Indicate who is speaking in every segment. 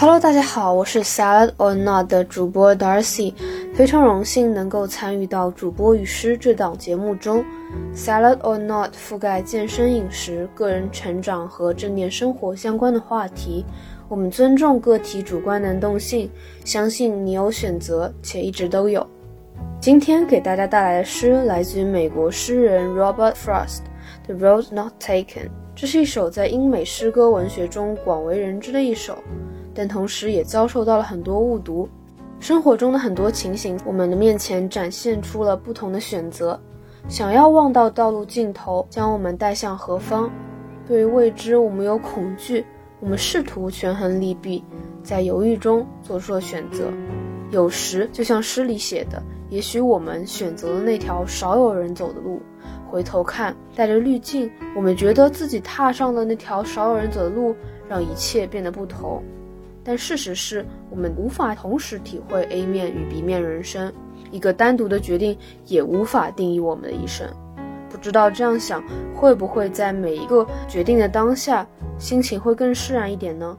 Speaker 1: Hello，大家好，我是 Salad or Not 的主播 Darcy，非常荣幸能够参与到主播与诗这档节目中。Salad or Not 覆盖健身、饮食、个人成长和正念生活相关的话题。我们尊重个体主观能动性，相信你有选择，且一直都有。今天给大家带来的诗来自于美国诗人 Robert Frost，《The Road Not Taken》。这是一首在英美诗歌文学中广为人知的一首，但同时也遭受到了很多误读。生活中的很多情形，我们的面前展现出了不同的选择。想要望到道路尽头，将我们带向何方？对于未知，我们有恐惧，我们试图权衡利弊，在犹豫中做出了选择。有时，就像诗里写的，也许我们选择了那条少有人走的路。回头看，带着滤镜，我们觉得自己踏上了那条少有人走的路，让一切变得不同。但事实是我们无法同时体会 A 面与 B 面人生，一个单独的决定也无法定义我们的一生。不知道这样想会不会在每一个决定的当下，心情会更释然一点呢？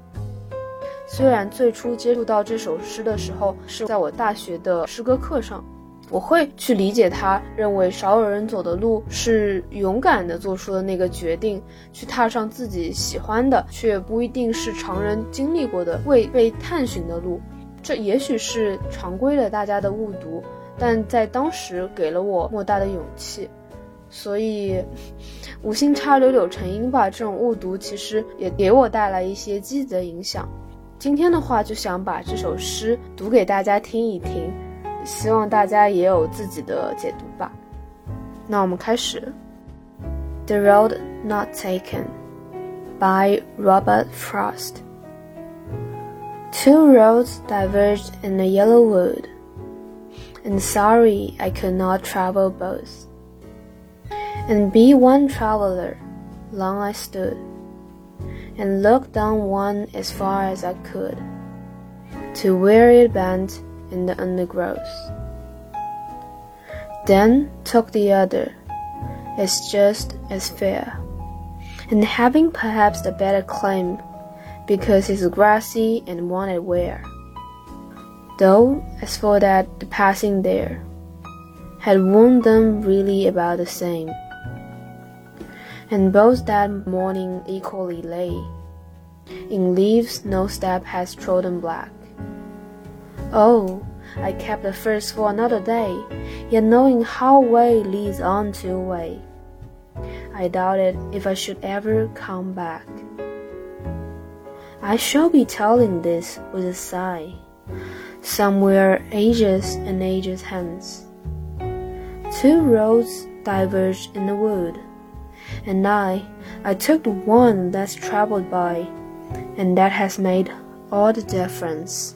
Speaker 1: 虽然最初接触到这首诗的时候是在我大学的诗歌课上。我会去理解他认为少有人走的路是勇敢的做出的那个决定，去踏上自己喜欢的，却不一定是常人经历过的未被探寻的路。这也许是常规的大家的误读，但在当时给了我莫大的勇气。所以，无心插柳柳成荫吧。这种误读其实也给我带来一些积极的影响。今天的话，就想把这首诗读给大家听一听。希望大家也有自己的解读吧。那我们开始。The Road Not Taken by Robert Frost. Two roads diverged in the yellow wood, and sorry I could not travel both. And be one traveler, long I stood, and looked down one as far as I could, to where it bent in the undergrowth. Then took the other, as just as fair, and having perhaps a better claim, because it's grassy and wanted wear. Though, as for that, the passing there had worn them really about the same, and both that morning equally lay in leaves no step has trodden black. Oh, I kept the first for another day, yet knowing how way leads on to way, I doubted if I should ever come back. I shall be telling this with a sigh, somewhere ages and ages hence. Two roads diverged in the wood, and I, I took the one that's traveled by, and that has made all the difference.